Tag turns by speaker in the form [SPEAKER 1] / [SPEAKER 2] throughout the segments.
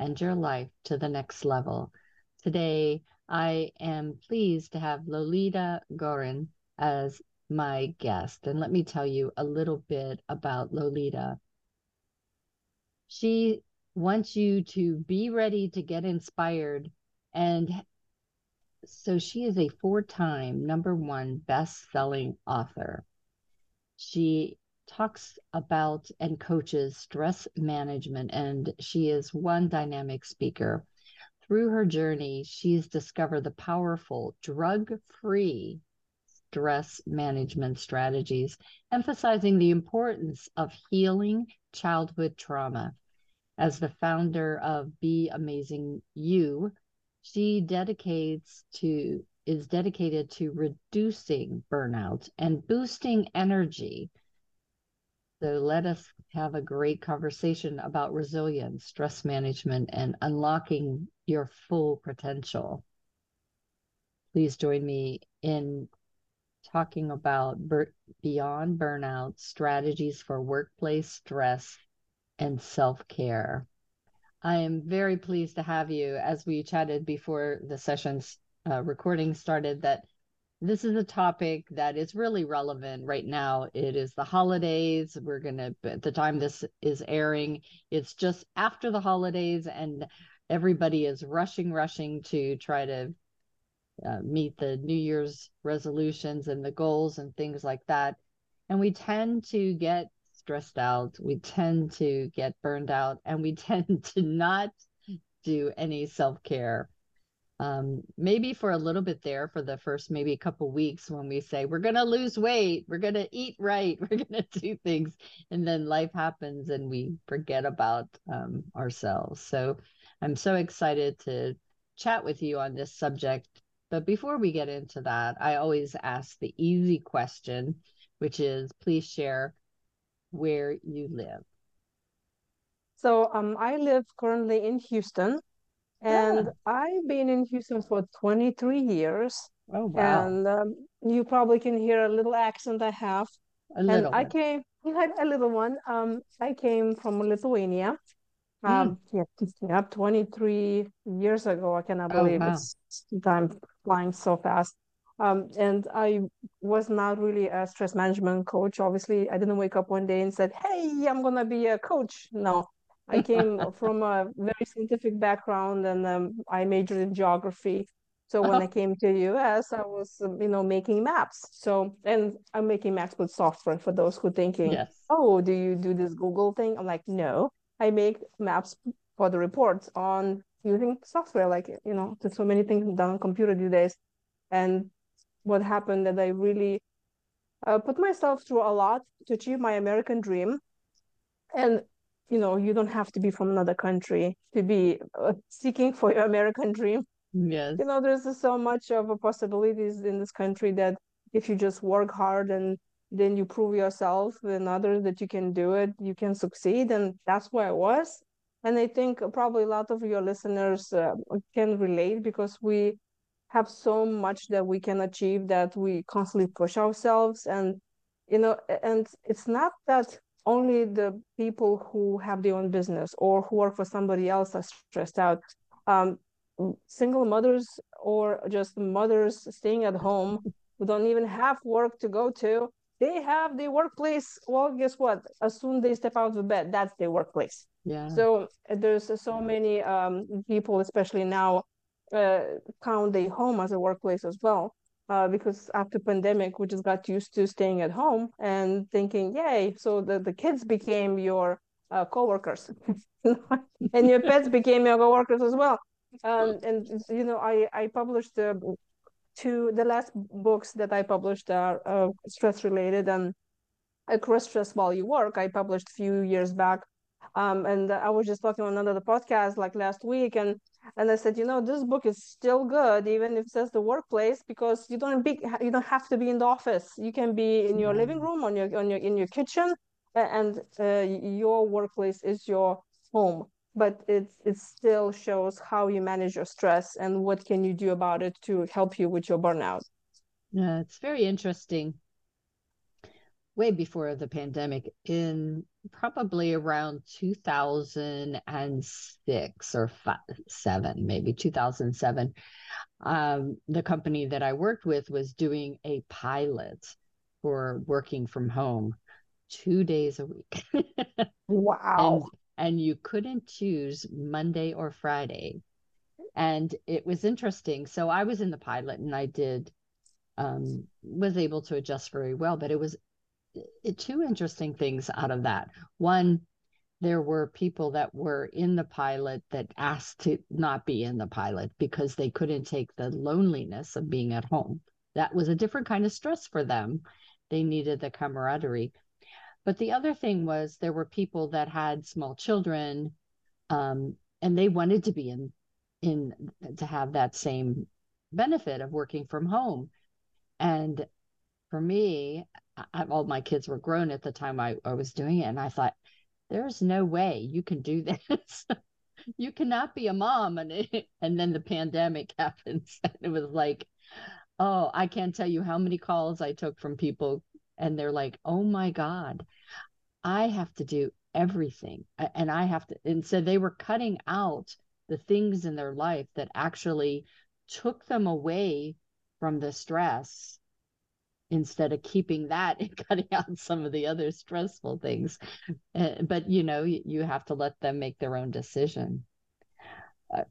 [SPEAKER 1] and your life to the next level. Today, I am pleased to have Lolita Guarin as my guest. And let me tell you a little bit about Lolita. She wants you to be ready to get inspired. And so she is a four time number one best selling author. She talks about and coaches stress management, and she is one dynamic speaker. Through her journey, she's discovered the powerful drug free stress management strategies, emphasizing the importance of healing childhood trauma. As the founder of Be Amazing You, she dedicates to is dedicated to reducing burnout and boosting energy so let us have a great conversation about resilience, stress management, and unlocking your full potential. Please join me in talking about bur- beyond burnout strategies for workplace stress and self care. I am very pleased to have you as we chatted before the session's uh, recording started that this is a topic that is really relevant right now. It is the holidays. We're going to, at the time this is airing, it's just after the holidays, and everybody is rushing, rushing to try to uh, meet the New Year's resolutions and the goals and things like that. And we tend to get stressed out. We tend to get burned out, and we tend to not do any self care um, maybe for a little bit there for the first maybe a couple weeks when we say we're going to lose weight. We're going to eat right. We're going to do things. And then life happens and we forget about um, ourselves. So i'm so excited to chat with you on this subject. But before we get into that i always ask the easy question which is please share where you live.
[SPEAKER 2] So um, i live currently in houston and yeah. I've been in Houston for 23 years.
[SPEAKER 1] Oh, wow.
[SPEAKER 2] And um, you probably can hear a little accent I have.
[SPEAKER 1] A little
[SPEAKER 2] and I came, you had a little one. Um, I came from Lithuania. Um, mm. yeah, yeah, 23 years ago. I cannot oh, believe oh, wow. it's time flying so fast. Um, and I was not really a stress management coach. Obviously, I didn't wake up one day and said, "Hey, I'm gonna be a coach." No, I came from a very scientific background and um, I majored in geography. So when uh-huh. I came to the US, I was, um, you know, making maps. So, and I'm making maps with software for those who thinking,
[SPEAKER 1] yes.
[SPEAKER 2] oh, do you do this Google thing? I'm like, no, I make maps for the reports on using software. Like, you know, there's so many things done on computer these days. And what happened that I really uh, put myself through a lot to achieve my American dream. And you know you don't have to be from another country to be uh, seeking for your american dream.
[SPEAKER 1] Yes.
[SPEAKER 2] You know there's so much of a possibilities in this country that if you just work hard and then you prove yourself and others that you can do it you can succeed and that's where i was. And i think probably a lot of your listeners uh, can relate because we have so much that we can achieve that we constantly push ourselves and you know and it's not that only the people who have their own business or who work for somebody else are stressed out. Um, single mothers or just mothers staying at home who don't even have work to go to, they have their workplace. Well, guess what? As soon as they step out of bed, that's their workplace.
[SPEAKER 1] Yeah.
[SPEAKER 2] So there's so many um, people, especially now, uh, count their home as a workplace as well. Uh, because after pandemic, we just got used to staying at home and thinking, yay! So the, the kids became your uh, coworkers, and your pets became your coworkers as well. Um, and you know, I I published uh, two the last books that I published are uh, stress related and across stress while you work. I published a few years back, um, and I was just talking on another podcast like last week, and and I said, you know, this book is still good, even if it says the workplace, because you don't be you don't have to be in the office. You can be in your living room, on your on your in your kitchen, and uh, your workplace is your home. But it it still shows how you manage your stress and what can you do about it to help you with your burnout.
[SPEAKER 1] Yeah, it's very interesting way before the pandemic in probably around 2006 or five, 7 maybe 2007 um, the company that i worked with was doing a pilot for working from home two days a week.
[SPEAKER 2] Wow.
[SPEAKER 1] And, and you couldn't choose monday or friday. And it was interesting. So i was in the pilot and i did um, was able to adjust very well but it was two interesting things out of that. One, there were people that were in the pilot that asked to not be in the pilot because they couldn't take the loneliness of being at home. That was a different kind of stress for them. They needed the camaraderie. But the other thing was there were people that had small children um, and they wanted to be in in to have that same benefit of working from home. And for me, I, all my kids were grown at the time I, I was doing it. And I thought, there's no way you can do this. you cannot be a mom. And, it, and then the pandemic happens. And it was like, oh, I can't tell you how many calls I took from people. And they're like, oh my God, I have to do everything. And I have to. And so they were cutting out the things in their life that actually took them away from the stress instead of keeping that and cutting out some of the other stressful things. Uh, but you know, you, have to let them make their own decision. Uh,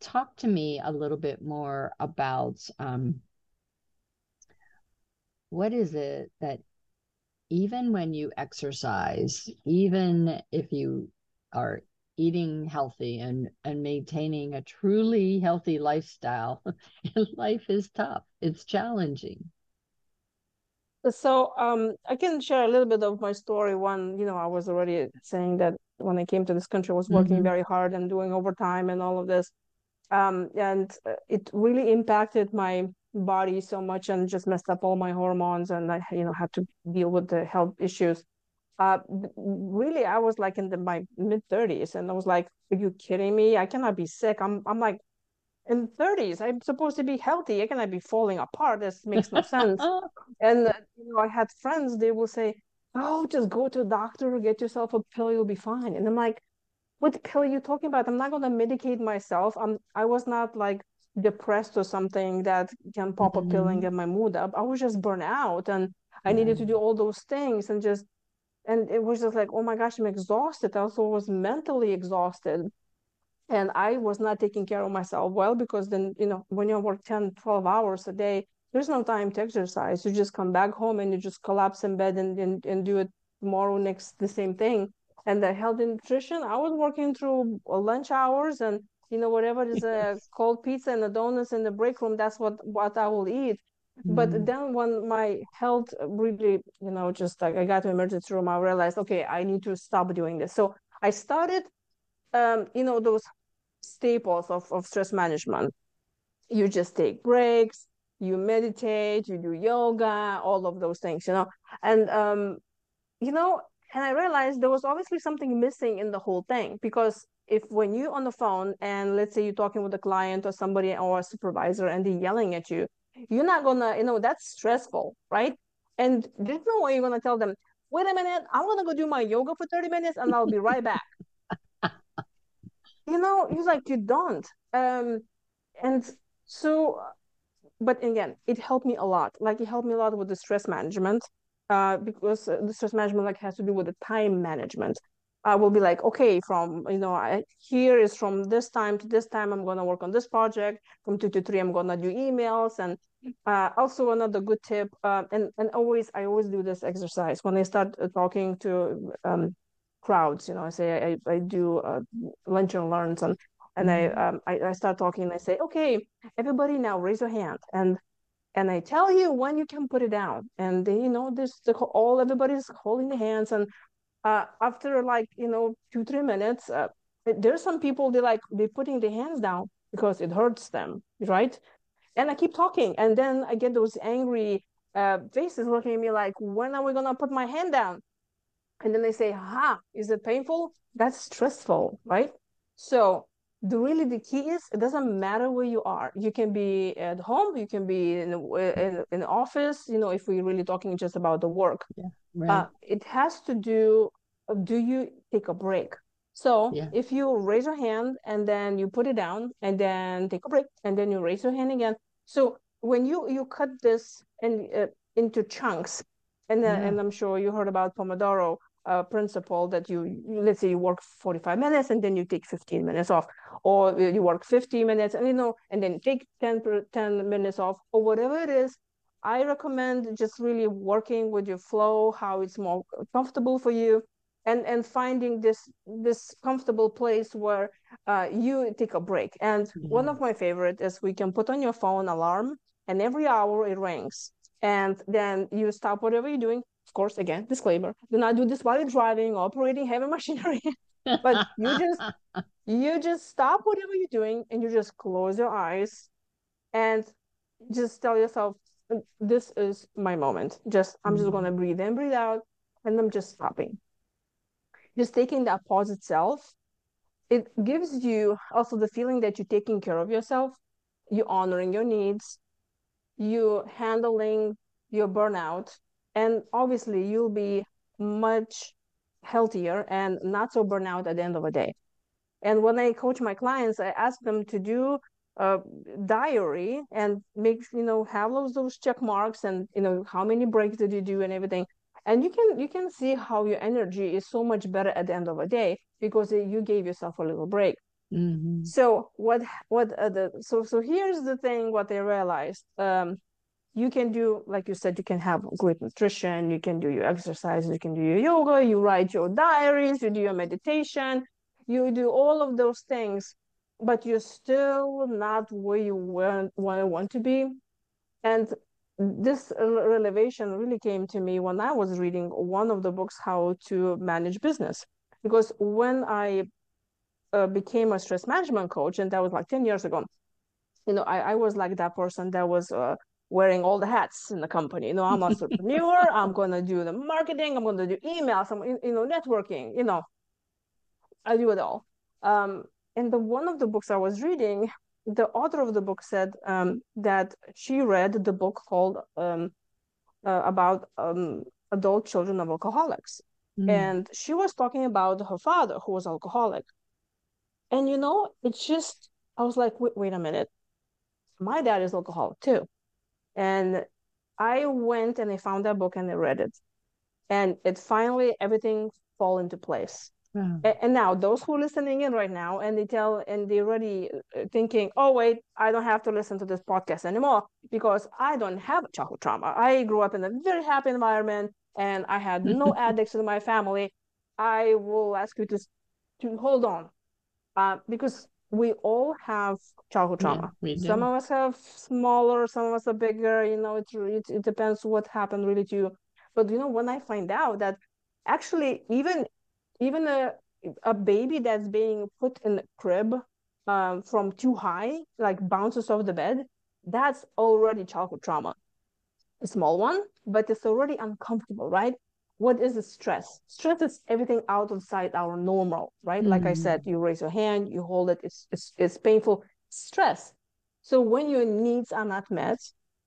[SPEAKER 1] talk to me a little bit more about um, what is it that even when you exercise, even if you are eating healthy and and maintaining a truly healthy lifestyle life is tough it's challenging
[SPEAKER 2] so um, I can share a little bit of my story. One, you know, I was already saying that when I came to this country, I was working mm-hmm. very hard and doing overtime and all of this, um, and uh, it really impacted my body so much and just messed up all my hormones, and I, you know, had to deal with the health issues. Uh, really, I was like in the, my mid thirties, and I was like, "Are you kidding me? I cannot be sick." I'm, I'm like in 30s i'm supposed to be healthy. I cannot be falling apart? This makes no sense. And uh, you know i had friends they will say oh just go to a doctor get yourself a pill you'll be fine. And i'm like what pill are you talking about? I'm not going to medicate myself. I'm i was not like depressed or something that can pop mm-hmm. a pill and mm-hmm. get my mood up. I was just burnt out and i needed to do all those things and just and it was just like oh my gosh i'm exhausted. I also was mentally exhausted and i was not taking care of myself well because then you know when you work 10 12 hours a day there's no time to exercise. You just come back home and you just collapse in bed and, and, and do it tomorrow next the same thing. And the health and nutrition i was working through lunch hours and you know whatever is a cold pizza and a donuts in the break room that's what what i will eat. Mm. but then when my health really you know just like i got to emergency room i realized okay i need to stop doing this. So i started um, you know, those staples of, of stress management. You just take breaks, you meditate, you do yoga, all of those things, you know. And um, you know, and I realized there was obviously something missing in the whole thing because if when you're on the phone and let's say you're talking with a client or somebody or a supervisor and they're yelling at you, you're not gonna, you know, that's stressful, right? And there's no way you're gonna tell them, wait a minute, I'm gonna go do my yoga for 30 minutes and I'll be right back you know he's like you don't um and so but again it helped me a lot like it helped me a lot with the stress management uh because the stress management like has to do with the time management I will be like, okay, from you know, I, here is from this time to this time, I'm gonna work on this project. From two to three, I'm gonna do emails. And uh, also another good tip, uh, and and always I always do this exercise when I start uh, talking to um, crowds. You know, I say I, I do uh, lunch and learns, and and mm-hmm. I, um, I I start talking and I say, okay, everybody now raise your hand and and I tell you when you can put it down. And they, you know, this the all everybody's holding the hands, and uh, after like you know two three minutes, uh, there's some people they like they putting their hands down because it hurts them, right? And I keep talking, and then I get those angry uh, faces looking at me like, when are we gonna put my hand down? And then they say, "Ha, is it painful? That's stressful, right?" So the really the key is it doesn't matter where you are you can be at home you can be in in, in office you know if we're really talking just about the work
[SPEAKER 1] yeah, right.
[SPEAKER 2] uh, it has to do do you take a break so yeah. if you raise your hand and then you put it down and then take a break and then you raise your hand again so when you you cut this and uh, into chunks and then, yeah. and i'm sure you heard about pomodoro uh, principle that you let's say you work 45 minutes and then you take 15 minutes off or you work 50 minutes and you know and then take 10 10 minutes off or whatever it is i recommend just really working with your flow how it's more comfortable for you and and finding this this comfortable place where uh, you take a break and yeah. one of my favorite is we can put on your phone alarm and every hour it rings and then you stop whatever you're doing of course, again, disclaimer, do not do this while you're driving, operating heavy machinery. but you just you just stop whatever you're doing and you just close your eyes and just tell yourself, this is my moment. Just I'm just gonna mm-hmm. breathe in, breathe out, and I'm just stopping. Just taking that pause itself, it gives you also the feeling that you're taking care of yourself, you're honoring your needs, you handling your burnout and obviously you'll be much healthier and not so burnout at the end of the day. And when i coach my clients i ask them to do a diary and make you know have those those check marks and you know how many breaks did you do and everything. And you can you can see how your energy is so much better at the end of a day because you gave yourself a little break. Mm-hmm. so what what uh, the so so here's the thing what they realized um you can do like you said you can have great nutrition you can do your exercises you can do your yoga you write your diaries you do your meditation you do all of those things but you're still not where you want, want to be. And this revelation really came to me when i was reading one of the books how to manage business. Because when i uh, became a stress management coach and that was like 10 years ago you know i, I was like that person that was uh, wearing all the hats in the company. You know, I'm a entrepreneur. I'm gonna do the marketing. I'm gonna do emails. I'm you know networking. You know, I do it all. Um, and the one of the books I was reading, the author of the book said um, that she read the book called um, uh, about um, adult children of alcoholics, mm. and she was talking about her father who was alcoholic. And you know, it's just I was like, wait, wait a minute, my dad is alcoholic too and I went and I found that book and I read it. And it finally everything fall into place. And, and now those who are listening in right now and they tell and they're already uh, thinking, oh wait, I don't have to listen to this podcast anymore because I don't have childhood trauma. I grew up in a very happy environment and I had no addicts in my family. I will ask you to to hold on, uh, because we all have childhood trauma. Yeah, some of us have smaller, some of us are bigger. You know, it, it it depends what happened really to you. But you know, when I find out that actually even even a a baby that's being put in a crib um, from too high, like bounces off the bed, that's already childhood trauma. A small one, but it's already uncomfortable, right? What is the stress? Stress is everything outside our normal, right? Mm. Like I said, mm. you raise your hand, you hold it, it's, it's, it's painful. Stress. So when your needs are not met,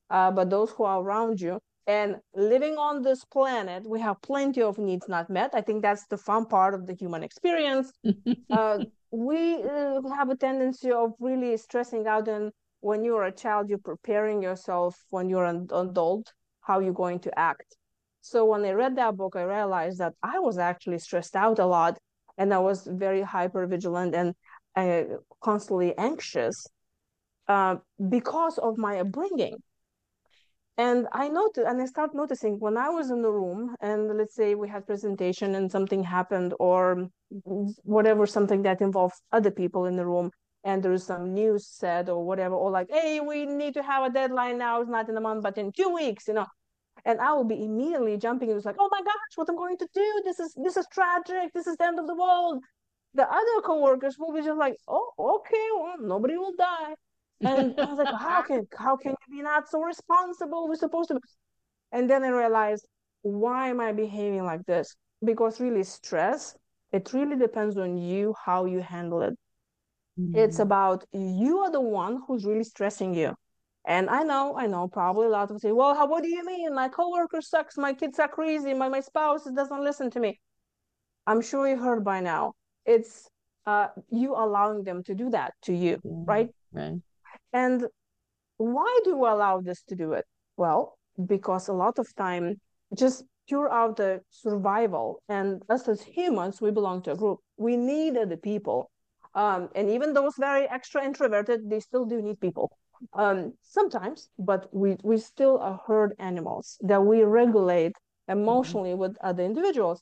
[SPEAKER 2] uh, but those who are around you, and living on this planet, we have plenty of needs not met. I think that's the fun part of the human experience. uh, we uh, have a tendency of really stressing out. And when you're a child, you're preparing yourself when you're an adult, how you're going to act so when I read that book, I realized that I was actually stressed out a lot and I was very hyper vigilant and uh, constantly anxious uh, because of my upbringing. And I noticed, and I start noticing when I was in the room, and let's say we had presentation and something happened, or whatever, something that involves other people in the room, and there is some news said or whatever, or like, hey, we need to have a deadline now. It's not in a month, but in two weeks, you know. And I will be immediately jumping. It was like, oh my gosh, what I'm going to do? This is this is tragic. This is the end of the world. The other coworkers will be just like, oh, okay, well, nobody will die. And I was like, how can how can you be not so responsible? We're supposed to. Be. And then I realized, why am I behaving like this? Because really, stress. It really depends on you how you handle it. Mm-hmm. It's about you are the one who's really stressing you. And I know, I know, probably a lot of people say, well, how, what do you mean? My coworker sucks. My kids are crazy. My, my spouse doesn't listen to me. I'm sure you heard by now. It's uh, you allowing them to do that to you, mm-hmm. right?
[SPEAKER 1] Right.
[SPEAKER 2] And why do we allow this to do it? Well, because a lot of time, just pure out the survival, and us as humans, we belong to a group. We need other people. Um, and even those very extra introverted, they still do need people. Um, sometimes, but we, we still are herd animals that we regulate emotionally mm-hmm. with other individuals.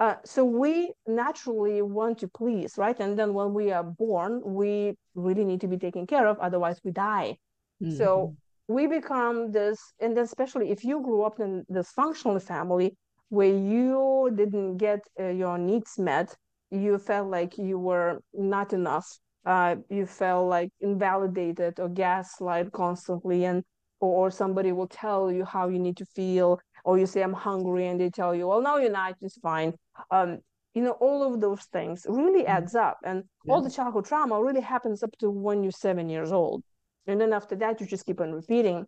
[SPEAKER 2] Uh, so we naturally want to please, right? And then when we are born, we really need to be taken care of, otherwise we die. Mm-hmm. So we become this, and then especially if you grew up in this functional family where you didn't get uh, your needs met, you felt like you were not enough. Uh, you felt like invalidated or gaslight constantly, and or somebody will tell you how you need to feel or you say i'm hungry and they tell you well no you're not it's fine um, you know all of those things really mm-hmm. adds up and yeah. all the childhood trauma really happens up to when you're seven years old and then after that you just keep on repeating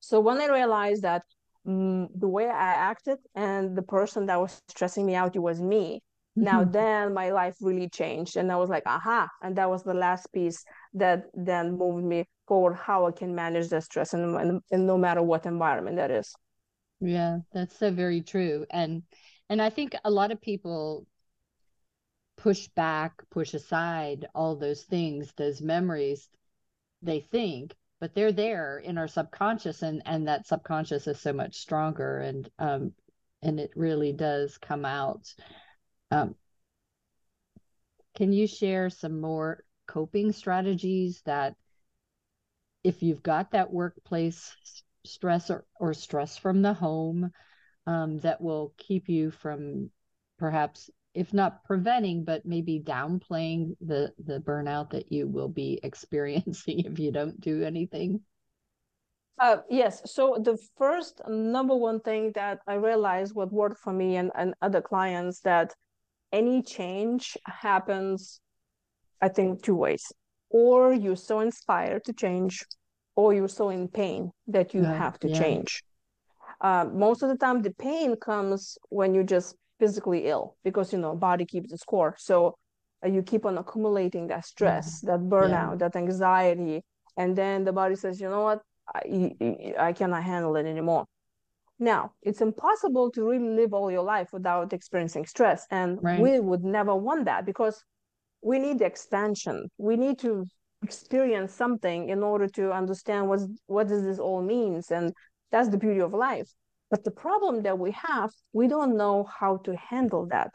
[SPEAKER 2] so when i realized that um, the way i acted and the person that was stressing me out it was me now mm-hmm. then my life really changed and i was like aha and that was the last piece that then moved me forward how i can manage the stress and, and, and no matter what environment that is
[SPEAKER 1] yeah, that's so very true. And and I think a lot of people push back, push aside all those things, those memories they think, but they're there in our subconscious and and that subconscious is so much stronger and um and it really does come out. Um can you share some more coping strategies that if you've got that workplace stress or, or stress from the home um, that will keep you from perhaps if not preventing but maybe downplaying the the burnout that you will be experiencing if you don't do anything?
[SPEAKER 2] Uh, yes. So the first number one thing that i realized what worked for me and, and other clients that any change happens i think two ways or you're so inspired to change or you're so in pain that you yeah, have to yeah. change. Uh, most of the time, the pain comes when you're just physically ill because you know body keeps the score. So uh, you keep on accumulating that stress, mm-hmm. that burnout, yeah. that anxiety, and then the body says, you know what, I, I cannot handle it anymore. Now, it's impossible to really live all your life without experiencing stress. And right. we would never want that because we need expansion. We need to experience something in order to understand what what does this all means and that's the beauty of life but the problem that we have we don't know how to handle that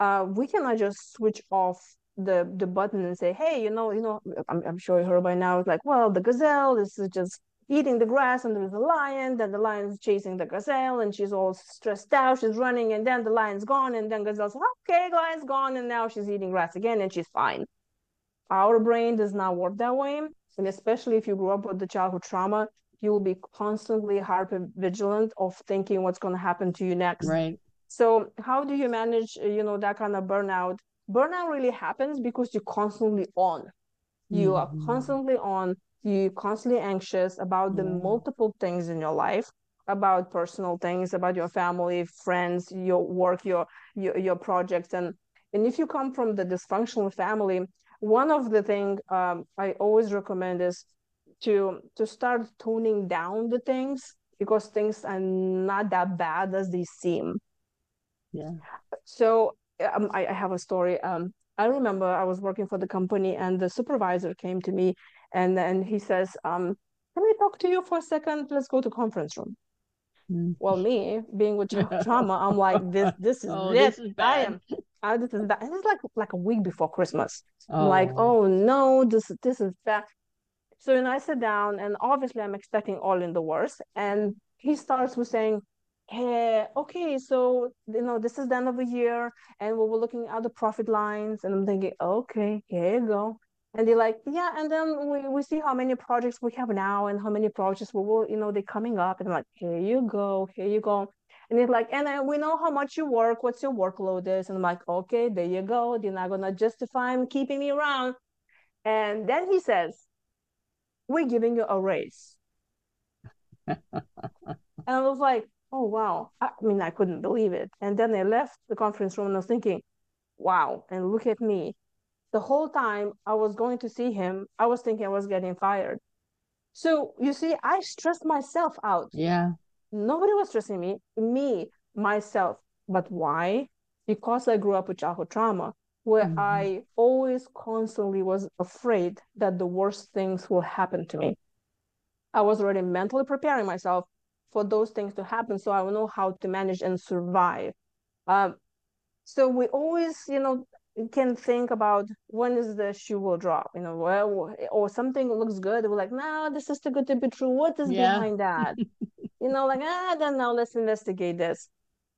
[SPEAKER 2] uh, we cannot just switch off the the button and say hey you know you know i'm, I'm sure you heard by now it's like well the gazelle This is just eating the grass and there's a lion then the lion's chasing the gazelle and she's all stressed out she's running and then the lion's gone and then gazelle's okay lion's gone and now she's eating grass again and she's fine our brain does not work that way. And especially if you grew up with the childhood trauma, you will be constantly hyper vigilant of thinking what's going to happen to you next.
[SPEAKER 1] Right.
[SPEAKER 2] So how do you manage, uh, you know, that kind of burnout? Burnout really happens because you're constantly on. You mm-hmm. are constantly on. You're constantly anxious about the multiple things in your life, about personal things, about your family, friends, your work, your your, your projects, and and if you come from the dysfunctional family, one of the things um, I always recommend is to to start toning down the things because things are not that bad as they seem.
[SPEAKER 1] Yeah.
[SPEAKER 2] So um, I, I have a story. Um, I remember I was working for the company and the supervisor came to me and then he says, um, can I talk to you for a second? Let's go to conference room. Mm. Well, me being with trauma, I'm like, this, this is oh, it. This is I am, I, this is. And it's like, like a week before Christmas. Oh. I'm like, oh. oh no, this, this is bad. So then I sit down and obviously I'm expecting all in the worst. And he starts with saying, hey, okay, so you know, this is the end of the year and we were looking at the profit lines. And I'm thinking, okay, here you go. And they're like, yeah, and then we, we see how many projects we have now and how many projects we will, you know, they're coming up. And I'm like, here you go, here you go. And it's like, and then we know how much you work, what's your workload is. And I'm like, okay, there you go. They're not gonna justify keeping me around. And then he says, We're giving you a raise. and I was like, oh wow. I mean, I couldn't believe it. And then I left the conference room and I was thinking, wow, and look at me the whole time I was going to see him, I was thinking I was getting fired. So you see, I stressed myself out.
[SPEAKER 1] Yeah.
[SPEAKER 2] Nobody was stressing me, me, myself. But why? Because I grew up with childhood trauma, where mm-hmm. I always constantly was afraid that the worst things will happen to me. I was already mentally preparing myself for those things to happen so I will know how to manage and survive. Um, so we always, you know, can think about when is the shoe will drop, you know, well, or something looks good. We're like, no, this is too good to be true. What is yeah. behind that? you know, like, ah, I don't know. Let's investigate this.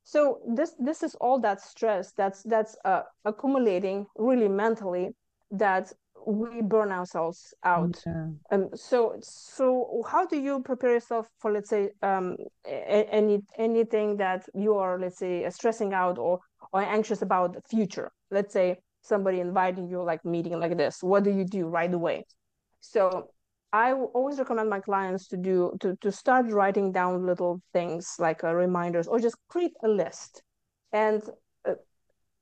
[SPEAKER 2] So this this is all that stress that's that's uh, accumulating really mentally that we burn ourselves out. Yeah. Um, so so how do you prepare yourself for let's say um any anything that you are let's say stressing out or or anxious about the future? let's say somebody inviting you like meeting like this. What do you do right away? So i always recommend my clients to do to, to start writing down little things like uh, reminders or just create a list. And uh,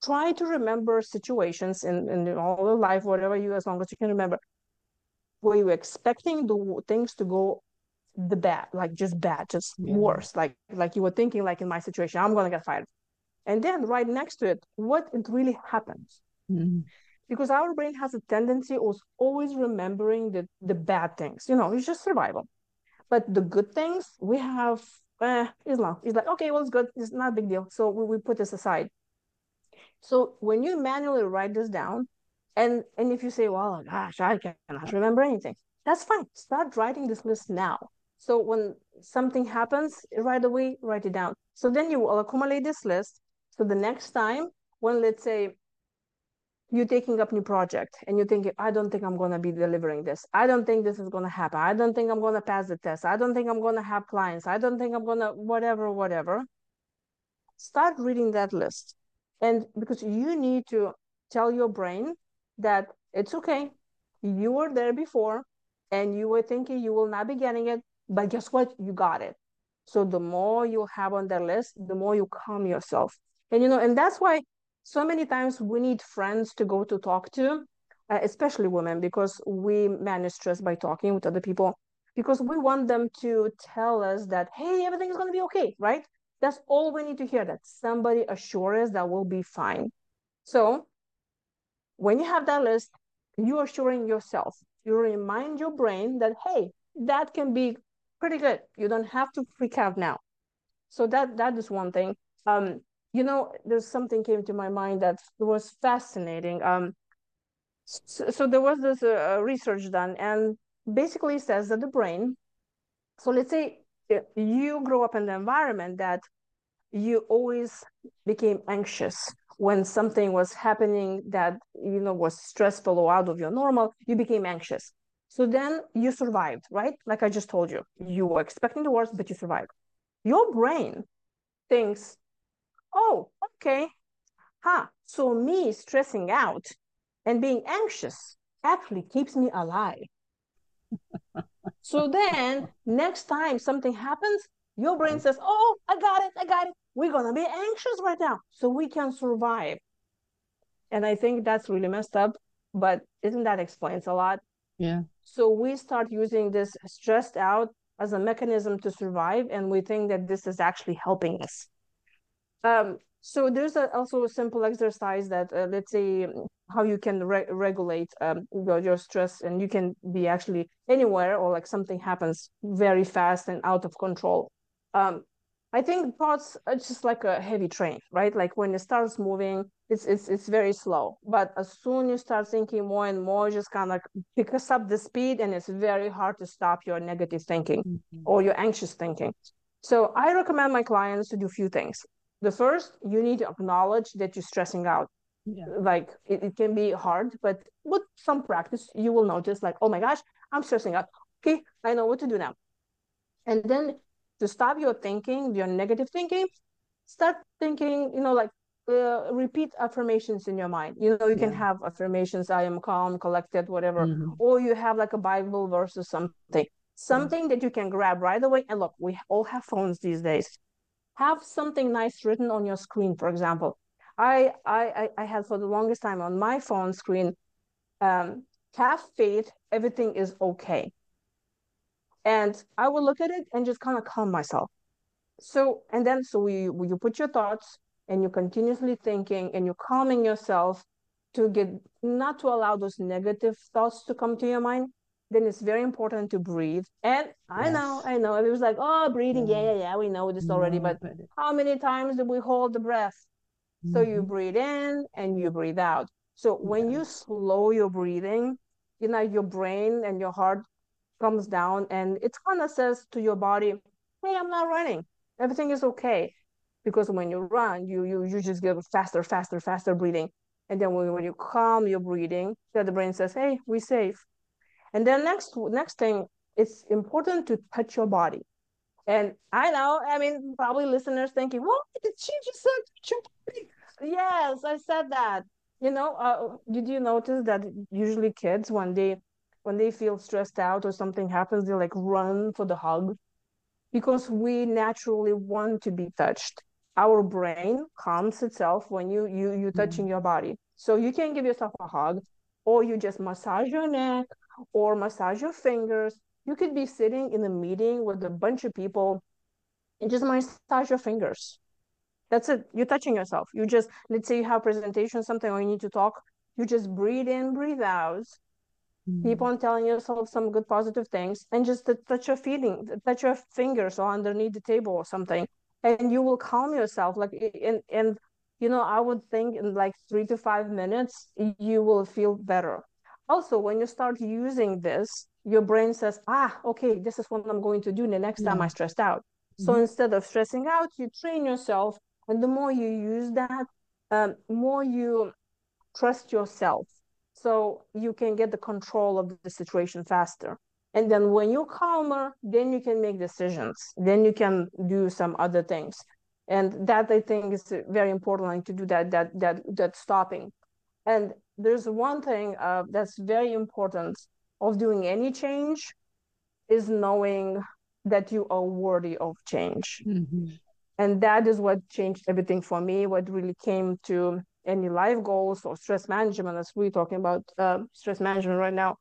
[SPEAKER 2] try to remember situations in, in all of life whatever you as long as you can remember were you expecting the things to go the bad like just bad just yeah. worse? Like like you were thinking like in my situation i'm gonna get fired and then right next to it what it really happens. Mm-hmm. because our brain has a tendency of always remembering the the bad things. You know it's just survival. But the good things we have eh, Islam it's like okay well it's good. It's not a big deal. So we, we put this aside. So when you manually write this down and and if you say well gosh i cannot remember anything that's fine. Start writing this list now. So when something happens right away write it down. So then you will accumulate this list so the next time when let's say you're taking up new project and you're thinking, I don't think I'm gonna be delivering this. I don't think this is gonna happen. I don't think I'm gonna pass the test. I don't think I'm gonna have clients. I don't think I'm gonna whatever, whatever. Start reading that list. And because you need to tell your brain that it's okay. You were there before and you were thinking you will not be getting it, but guess what? You got it. So the more you have on that list, the more you calm yourself and you know and that's why so many times we need friends to go to talk to uh, especially women because we manage stress by talking with other people because we want them to tell us that hey everything is going to be okay right? That's all we need to hear that somebody assures us that we'll be fine. So when you have that list you are assuring yourself you remind your brain that hey that can be pretty good. You don't have to freak out now. So that that is one thing. Um you know, there's something came to my mind that was fascinating. Um, so, so there was this uh, research done, and basically says that the brain. So let's say you grow up in the environment that you always became anxious when something was happening that you know was stressful or out of your normal. You became anxious. So then you survived, right? Like I just told you, you were expecting the worst, but you survived. Your brain thinks oh, okay. Huh. So me stressing out and being anxious actually keeps me alive. so then next time something happens, your brain says, oh, I got it, I got it. We're going to be anxious right now so we can survive. And I think that's really messed up, but isn't that explains a lot?
[SPEAKER 1] Yeah.
[SPEAKER 2] So we start using this stressed out as a mechanism to survive, and we think that this is actually helping us. Um, so there's a, also a simple exercise that uh, let's say how you can re- regulate um, your, your stress and you can be actually anywhere or like something happens very fast and out of control. Um, i think thoughts are just like a heavy train right? Like when it starts moving it's it's it's very slow. But as soon you start thinking more and more just kind of like picks up the speed and it's very hard to stop your negative thinking mm-hmm. or your anxious thinking. So i recommend my clients to do a few things the first you need to acknowledge that you're stressing out yeah. like it, it can be hard but with some practice you will notice like oh my gosh i'm stressing out okay i know what to do now and then to stop your thinking your negative thinking start thinking you know like uh, repeat affirmations in your mind you know you yeah. can have affirmations i am calm collected whatever mm-hmm. or you have like a bible verse or something something mm-hmm. that you can grab right away and look we all have phones these days have something nice written on your screen for example I, I, I had for the longest time on my phone screen, um, have faith, everything is okay. And I will look at it and just kind of calm myself. So, and then, so you put your thoughts and you're continuously thinking and you're calming yourself to get, not to allow those negative thoughts to come to your mind, then it's very important to breathe. And I yes. know, I know, it was like, oh, breathing, yeah, yeah, yeah, we know this already. But how many times do we hold the breath? So you mm-hmm. breathe in and you breathe out. So when you slow your breathing, you know, your brain and your heart comes down and it kind of says to your body, hey, I'm not running. Everything is okay. Because when you run, you you you just get faster, faster, faster breathing. And then when, when you calm your breathing, then the brain says, hey, we're safe. And then next next thing, it's important to touch your body. And I know, I mean, probably listeners thinking, what did she just say? Yes, I said that. You know, uh, did you notice that usually kids, when they when they feel stressed out or something happens, they like run for the hug because we naturally want to be touched. Our brain calms itself when you you you touching mm-hmm. your body. So you can give yourself a hug, or you just massage your neck, or massage your fingers, you could be sitting in a meeting with a bunch of people and just massage your fingers. That's it. You're touching yourself. You just, let's say you have presentation, something, or you need to talk. You just breathe in, breathe out. Mm-hmm. Keep on telling yourself some good positive things and just touch your feeling, touch your fingers or underneath the table or something. And you will calm yourself. Like, and, and, you know, I would think in like three to five minutes, you will feel better. Also, when you start using this, your brain says, ah, okay, this is what I'm going to do the next yeah. time I stressed out. Mm-hmm. So instead of stressing out, you train yourself. And the more you use that, um, more you trust yourself. So you can get the control of the situation faster. And then when you're calmer, then you can make decisions. Then you can do some other things. And that I think is very important to do that, that, that, that stopping. And there's one thing uh, that's very important of doing any change is knowing that you are worthy of change. Mm-hmm. And that is what changed everything for me, what really came to any life goals or stress management, as we're talking about uh, stress management right now.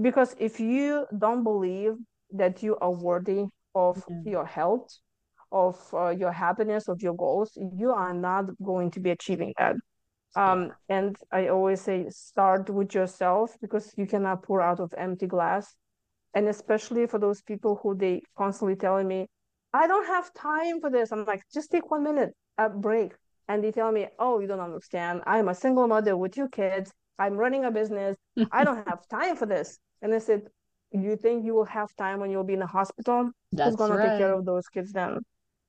[SPEAKER 2] Because if you don't believe that you are worthy of mm-hmm. your health, of uh, your happiness, of your goals, you are not going to be achieving that. Um, and I always say start with yourself because you cannot pour out of empty glass. And especially for those people who they constantly telling me, I don't have time for this. I'm like, just take one minute, a break. And they tell me, oh, you don't understand. I'm a single mother with two kids. I'm running a business. I don't have time for this. And I said, you think you will have time when you'll be in a hospital? That's Who's going right. to take care of those kids then?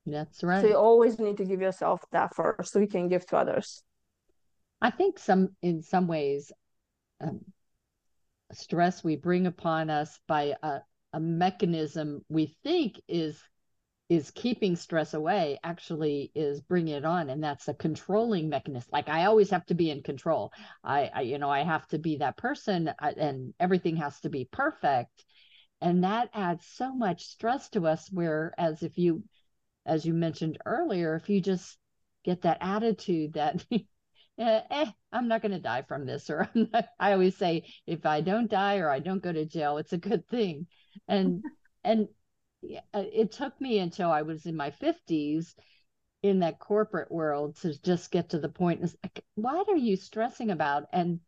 [SPEAKER 1] That's right.
[SPEAKER 2] So you always need to give yourself that first so you can give to others.
[SPEAKER 1] I think some in some ways, um, stress we bring upon us by a, a mechanism we think is is keeping stress away actually is bringing it on and that's a controlling mechanism. Like i always have to be in control. I, I you know i have to be that person uh, and everything has to be perfect. And that adds so much stress to us whereas if you as you mentioned earlier if you just get that attitude that eh, eh I'm not going to die from this. Or I always say, if I don't die or I don't go to jail, it's a good thing. And and uh, it took me until I was in my 50s in that corporate world to just get to the point is like, what are you stressing about? And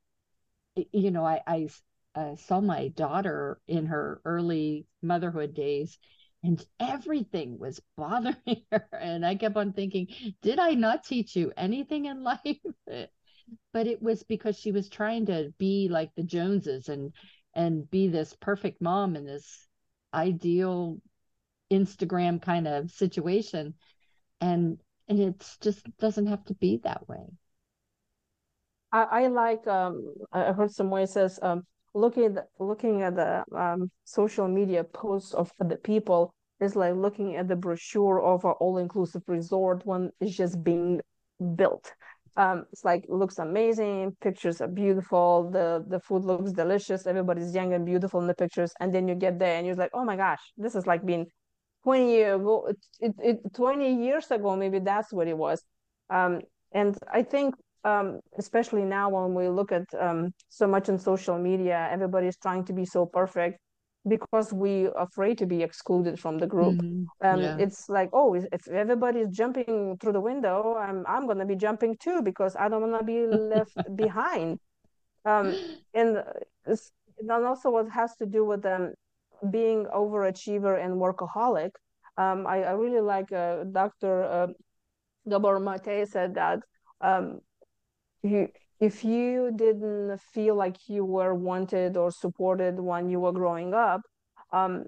[SPEAKER 1] you know, I, I uh, saw my daughter in her early motherhood days, and everything was bothering her. And I kept on thinking, did I not teach you anything in life? but it was because she was trying to be like the Joneses and and be this perfect mom in this ideal Instagram kind of situation. And and it's just doesn't have to be that way.
[SPEAKER 2] I, I like um I heard someone says um looking at the, looking at the um, social media posts of the people is like looking at the brochure of an all-inclusive resort. When it's just being built. Um, it's like looks amazing. Pictures are beautiful. The the food looks delicious. Everybody's young and beautiful in the pictures. And then you get there and you're like oh my gosh this is like being 20 years ago it, it, it 20 years ago maybe that's what it was. Um, and i think um, especially now when we look at um, so much in social media everybody is trying to be so perfect because we are afraid to be excluded from the group mm-hmm. um, yeah. it's like oh if everybody's jumping through the window i'm, I'm going to be jumping too because i don't want to be left behind um, and then also what has to do with them being overachiever and workaholic um, I, I, really like uh, dr uh, gabor mate said that um, you if you didn't feel like you were wanted or supported when you were growing up, um,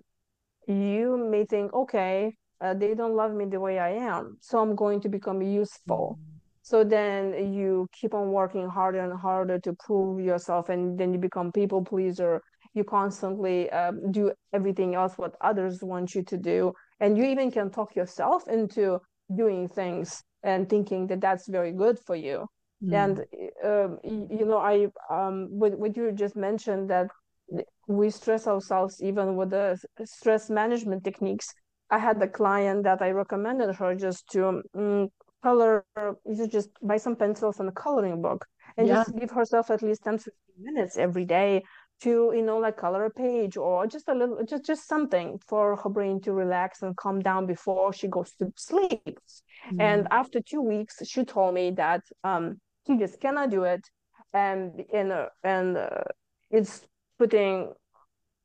[SPEAKER 2] you may think, okay, uh, they don't love me the way I am, so I'm going to become useful. So then you keep on working harder and harder to prove yourself, and then you become people pleaser. You constantly uh, do everything else what others want you to do, and you even can talk yourself into doing things and thinking that that's very good for you. Mm. And uh, you know, I um, what what you just mentioned that we stress ourselves even with the stress management techniques. I had a client that I recommended her just to um, color, you just buy some pencils and a coloring book, and yeah. just give herself at least 10 15 minutes every day to you know like color a page or just a little just just something for her brain to relax and calm down before she goes to sleep mm. and after two weeks she told me that um he just cannot do it. And and uh, and uh, it's putting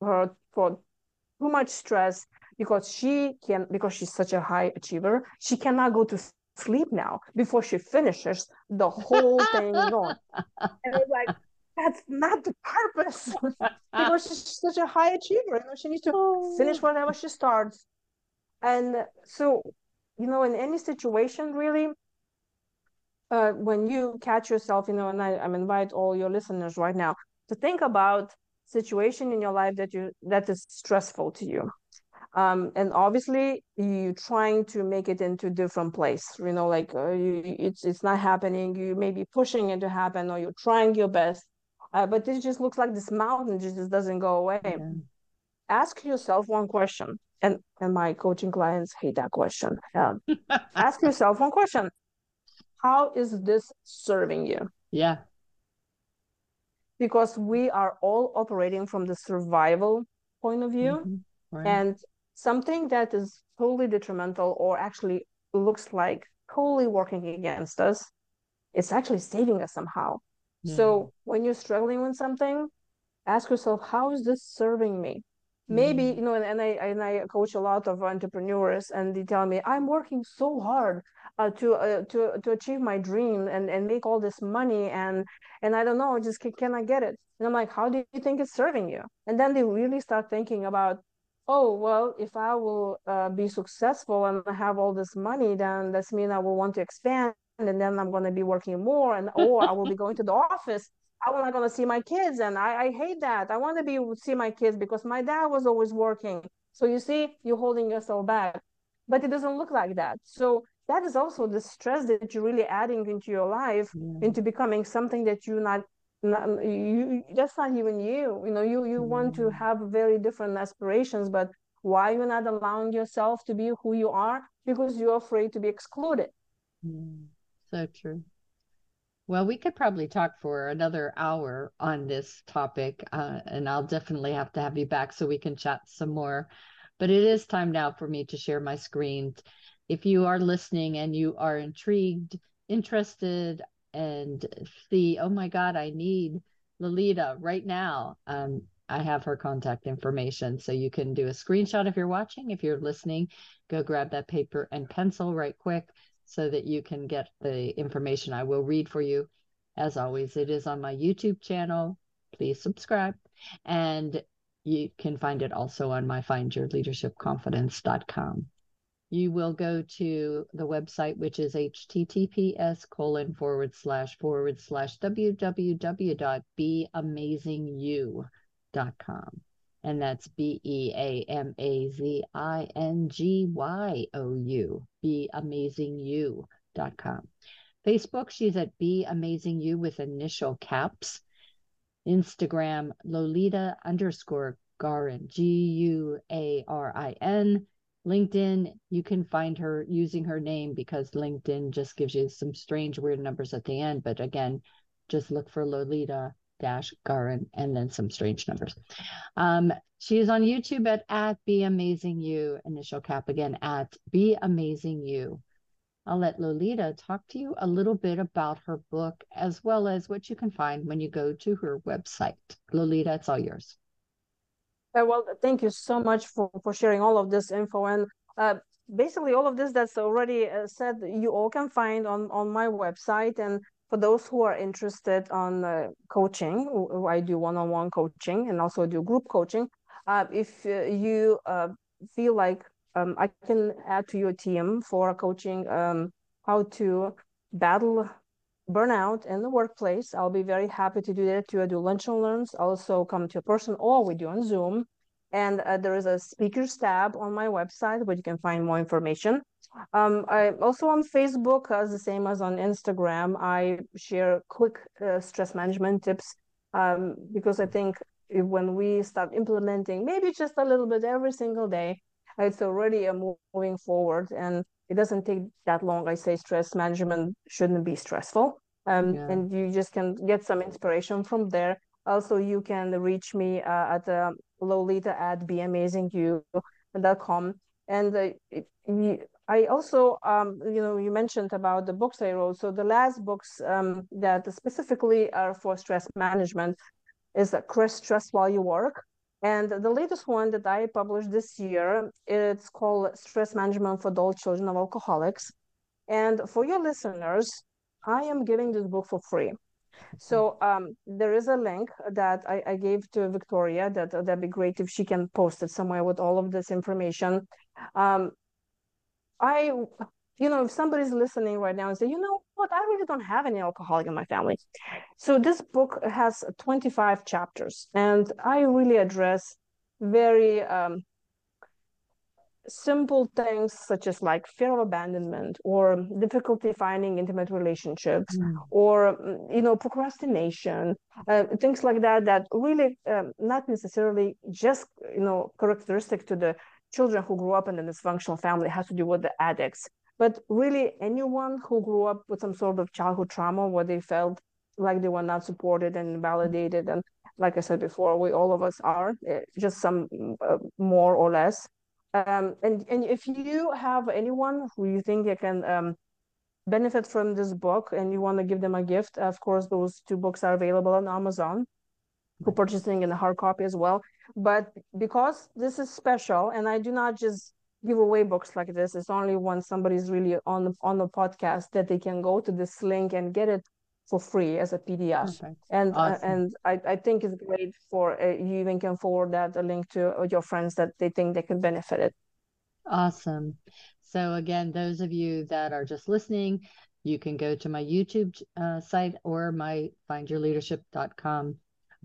[SPEAKER 2] her for too much stress because she can because she's such a high achiever she cannot go to sleep now before she finishes the whole thing going. And it's like that's not the purpose. Because she's such a high achiever you know she needs to oh. finish whatever she starts. And so you know in any situation really uh, when you catch yourself, you know, and I, I'm invite all your listeners right now to think about situation in your life that you that is stressful to you. Um, and obviously you trying to make it into different place you know like uh, you, it's it's not happening. You may be pushing it to happen or you're trying your best uh, but this just looks like this mountain just doesn't go away. Yeah. ask yourself one question. And and my coaching clients hate that question. Um, ask yourself one question how is this serving you?
[SPEAKER 1] Yeah.
[SPEAKER 2] Because we are all operating from the survival point of view. Mm-hmm. Right. And something that is totally detrimental or actually looks like totally working against us, it's actually saving us somehow. Yeah. So when you're struggling with something, ask yourself, how is this serving me? Maybe, mm-hmm. you know, and, and I and I coach a lot of entrepreneurs and they tell me, I'm working so hard uh, to uh, to to achieve my dream and and make all this money and and I don't know just can, can I get it and I'm like how do you think it's serving you and then they really start thinking about oh well if I will uh, be successful and have all this money then that's mean I will want to expand and then I'm going to be working more and or I will be going to the office I'm not going to see my kids and I, I hate that. I want to be see my kids because my dad was always working. So you see you're holding yourself back. But it doesn't look like that. So that is also the stress that you're really adding into your life into becoming something that you're not, not you that's not even you. You know you you want to have very different aspirations but why you're not allowing yourself to be who you are? Because you're afraid to be excluded.
[SPEAKER 1] Yeah. so true well, we could probably talk for another hour on this topic, uh, and I'll definitely have to have you back so we can chat some more. But it is time now for me to share my screen if you are listening and you are intrigued, interested, and see, oh my God, I need Lolita right now. Um, I have her contact information. So you can do a screenshot if you're watching. If you're listening, go grab that paper and pencil right quick so that you can get the information I will read for you. As always, it is on my YouTube channel. Please subscribe. And you can find it also on my findyourleadershipconfidence.com. You will go to the website, which is https colon forward slash forward slash www.beamazingyou.com. And that's B E A M A Z I N G Y O U, beamazingyou.com. Facebook, she's at Be Amazing You with initial caps. Instagram, Lolita underscore Guarin, G U A R I N. LinkedIn, you can find her using her name because LinkedIn just gives you some strange, weird numbers at the end. But again, just look for Lolita dash Guarin and then some strange numbers. Um, she is on YouTube at, at Be Amazing You, initial cap again at Be Amazing You. I'll let Lolita talk to you a little bit about her book as well as what you can find when you go to her website. Lolita, it's all yours.
[SPEAKER 2] Uh, well, thank you so much for, for sharing all of this info. And uh, basically, all of this that's already uh, said, you all can find on, on my website. And for those who are interested on uh, coaching, I do one on one coaching and also do group coaching. Uh, if uh, you feel like um, I can add to your team for coaching um, how to battle burnout in the workplace. I'll be very happy to do that. To do lunch and learns, also come to a person, or we do on Zoom. And uh, there is a speakers tab on my website where you can find more information. Um, I also on Facebook, as the same as on Instagram, I share quick uh, stress management tips um, because I think when we start implementing maybe just a little bit every single day, it's already a moving forward and it doesn't take that long. I say stress management shouldn't be stressful. Um, yeah. And you just can get some inspiration from there. Also, you can reach me uh, at uh, Lolita at beamazingyou.com. And uh, I also, um, you know, you mentioned about the books I wrote. So the last books um, that specifically are for stress management is Crush Stress While You Work. And the latest one that I published this year, it's called Stress Management for Adult Children of Alcoholics. And for your listeners, I am giving this book for free. So um, there is a link that I, I gave to Victoria that uh, that'd be great if she can post it somewhere with all of this information. Um, I you know, if somebody's listening right now and say, you know what, I really don't have any alcoholic in my family. So this book has 25 chapters, and I really address very um, simple things such as like fear of abandonment or difficulty finding intimate relationships mm. or you know procrastination uh, things like that that really um, not necessarily just you know characteristic to the children who grew up in a dysfunctional family has to do with the addicts but really anyone who grew up with some sort of childhood trauma where they felt like they were not supported and validated and like i said before we all of us are eh, just some uh, more or less um, and and if you have anyone who you think you can um, benefit from this book and you want to give them a gift of course those two books are available on amazon. For purchasing in a hard copy as well. But because this is special and i do not just give away books like this. It's only when somebody's really on the, on the podcast that they can go to this link and get it for free as a PDF. Perfect. And uh, awesome. uh, and I, I think it's great for uh, you even can forward that a link to uh, your friends that they think they can benefit it.
[SPEAKER 1] Awesome. So again, those of you that are just listening, you can go to my YouTube uh, site or my findyourleadership.com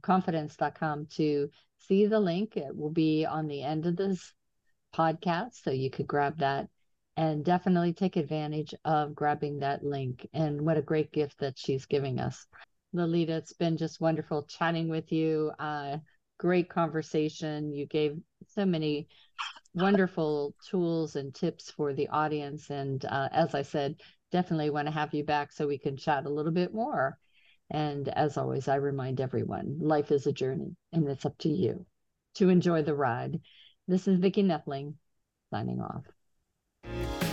[SPEAKER 1] confidence.com to see the link. It will be on the end of this podcast. So you could grab that and definitely take advantage of grabbing that link. And what a great gift that she's giving us. Lolita, it's been just wonderful chatting with you. Uh, great conversation. You gave so many wonderful tools and tips for the audience. And uh, as I said, definitely want to have you back so we can chat a little bit more. And as always, I remind everyone life is a journey and it's up to you to enjoy the ride. This is Vicki Noethling signing off.